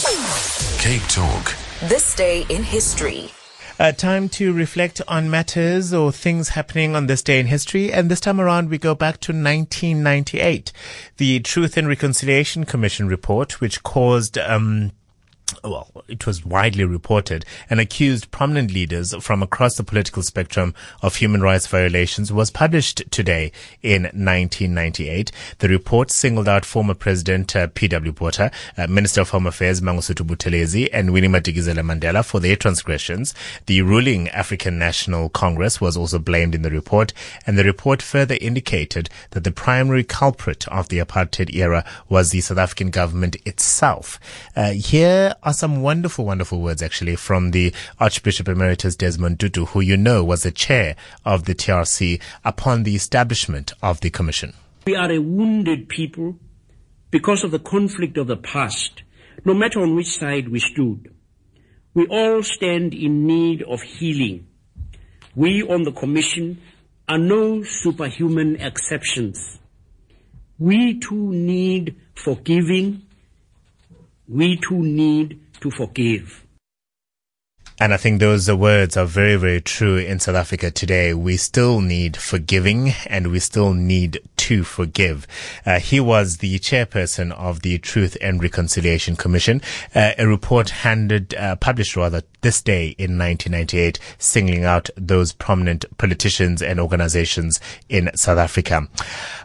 Cape Talk. This day in history. Uh, time to reflect on matters or things happening on this day in history. And this time around, we go back to 1998. The Truth and Reconciliation Commission report, which caused, um, well, it was widely reported and accused prominent leaders from across the political spectrum of human rights violations was published today in 1998. The report singled out former President uh, P.W. Botha, uh, Minister of Home Affairs Mangosuthu Buthelezi and Winnie Madikizela Mandela for their transgressions. The ruling African National Congress was also blamed in the report and the report further indicated that the primary culprit of the apartheid era was the South African government itself. Uh, here are some wonderful, wonderful words actually from the Archbishop Emeritus Desmond Tutu, who you know was the chair of the TRC upon the establishment of the commission. We are a wounded people because of the conflict of the past, no matter on which side we stood. We all stand in need of healing. We on the Commission are no superhuman exceptions. We too need forgiving we too need to forgive. And I think those words are very, very true in South Africa today. We still need forgiving and we still need to forgive. Uh, he was the chairperson of the Truth and Reconciliation Commission, uh, a report handed, uh, published rather this day in 1998, singling out those prominent politicians and organizations in South Africa.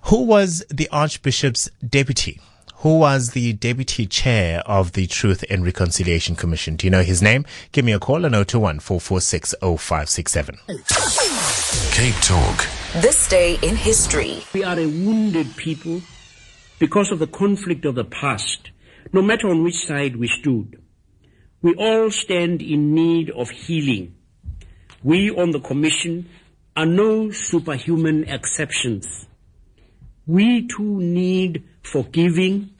Who was the Archbishop's deputy? Who was the deputy chair of the Truth and Reconciliation Commission. Do you know his name? Give me a call on 021 446 0567. Cape Talk. This day in history. We are a wounded people because of the conflict of the past, no matter on which side we stood. We all stand in need of healing. We on the Commission are no superhuman exceptions. We too need forgiving.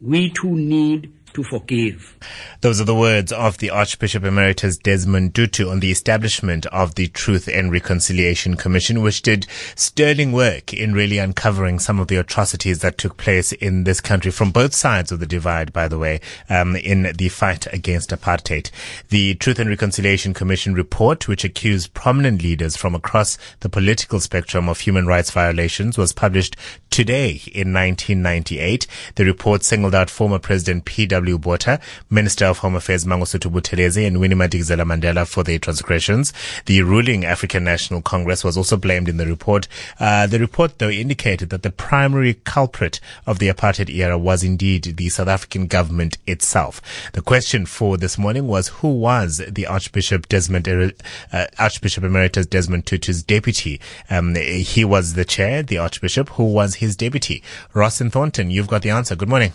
We too need to forgive. Those are the words of the Archbishop Emeritus Desmond Tutu on the establishment of the Truth and Reconciliation Commission, which did sterling work in really uncovering some of the atrocities that took place in this country from both sides of the divide, by the way, um, in the fight against apartheid. The Truth and Reconciliation Commission report, which accused prominent leaders from across the political spectrum of human rights violations, was published today in 1998. The report singled out former President P.W. Botha, Minister of Home Affairs Mangosuthu Buthelezi and Winnie Madikizela Mandela for their transgressions. The ruling African National Congress was also blamed in the report. Uh, the report, though, indicated that the primary culprit of the apartheid era was indeed the South African government itself. The question for this morning was who was the Archbishop Desmond, uh, Archbishop Emeritus Desmond Tutu's deputy? Um, he was the chair, the Archbishop, who was his deputy. Ross and Thornton, you've got the answer. Good morning.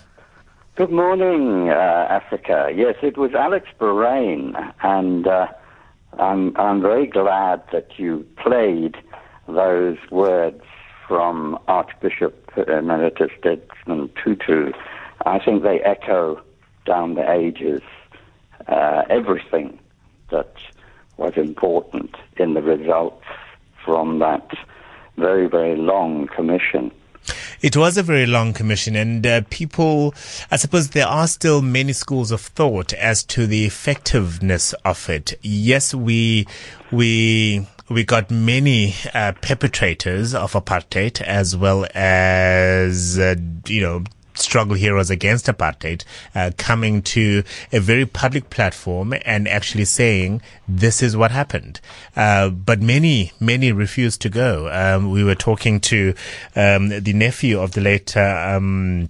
Good morning, uh, Africa. Yes, it was Alex Boraine, and uh, I'm I'm very glad that you played those words from Archbishop Emeritus Desmond Tutu. I think they echo down the ages uh, everything that was important in the results from that very very long commission. It was a very long commission, and uh, people, I suppose, there are still many schools of thought as to the effectiveness of it. Yes, we we we got many uh, perpetrators of apartheid as well as uh, you know struggle heroes against apartheid uh, coming to a very public platform and actually saying this is what happened. Uh, but many, many refused to go. Um, we were talking to um, the nephew of the late. Uh, um,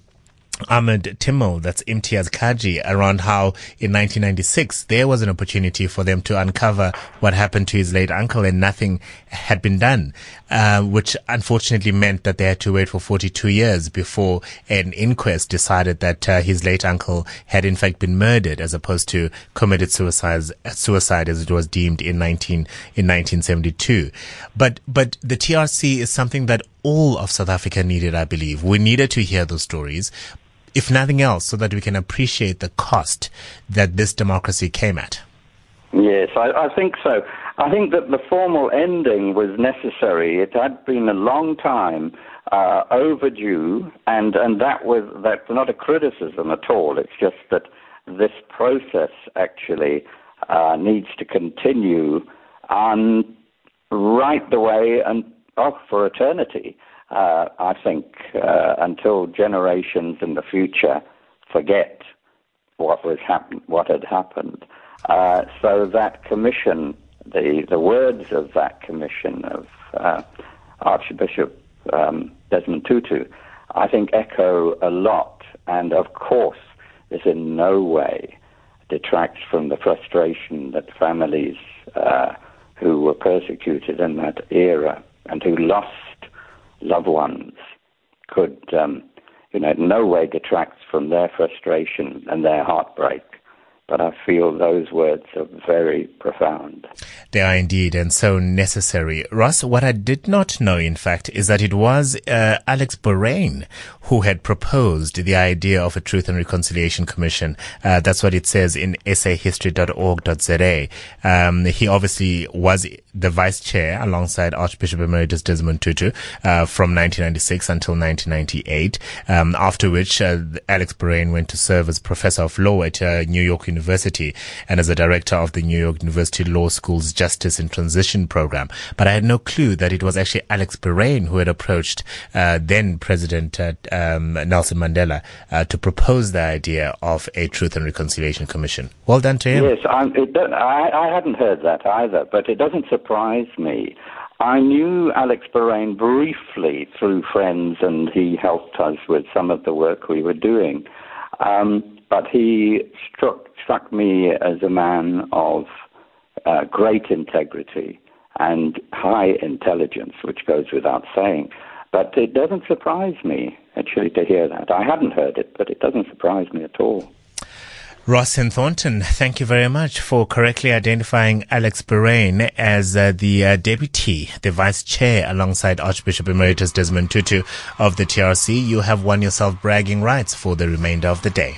Ahmed Timol, that's Imtiaz Cajee, around how in 1996 there was an opportunity for them to uncover what happened to his late uncle and nothing had been done, uh, which unfortunately meant that they had to wait for 42 years before an inquest decided that uh, his late uncle had in fact been murdered as opposed to committed suicide, suicide as it was deemed in 19, in 1972. But, but the TRC is something that all of South Africa needed, I believe. We needed to hear those stories if nothing else, so that we can appreciate the cost that this democracy came at. Yes, I, I, think so. I think that the formal ending was necessary. It had been a long time uh, overdue, and, and that was that's not a criticism at all. It's just that this process actually uh, needs to continue on right the way and off for eternity. Uh, I think uh, until generations in the future forget what was happen- what had happened. Uh, so that commission, the the words of that commission of uh, Archbishop um, Desmond Tutu, I think echo a lot, and of course, this in no way detracts from the frustration that families uh, who were persecuted in that era and who lost loved ones could, um, you know, in no way detracts from their frustration and their heartbreak but I feel those words are very profound. They are indeed, and so necessary. Ross, what I did not know, in fact, is that it was uh, Alex Boraine who had proposed the idea of a Truth and Reconciliation Commission. Uh, that's what it says in sahistory.org.za. Um, he obviously was the vice chair alongside Archbishop Emeritus Desmond Tutu uh, from 1996 until 1998, um, after which uh, Alex Boraine went to serve as professor of law at uh, New York University and as a director of the New York University Law School's Justice in Transition program. But I had no clue that it was actually Alex Boraine who had approached uh, then President uh, um, Nelson Mandela uh, to propose the idea of a Truth and Reconciliation Commission. Well done to him. Yes, it, I, I hadn't heard that either, but it doesn't surprise me. I knew Alex Boraine briefly through friends, and he helped us with some of the work we were doing. Um, but he struck, struck me as a man of uh, great integrity and high intelligence, which goes without saying. But it doesn't surprise me, actually, to hear that. I hadn't heard it, but it doesn't surprise me at all. Ross and Thornton, thank you very much for correctly identifying Alex Boraine as uh, the uh, deputy, the vice chair, alongside Archbishop Emeritus Desmond Tutu of the TRC. You have won yourself bragging rights for the remainder of the day.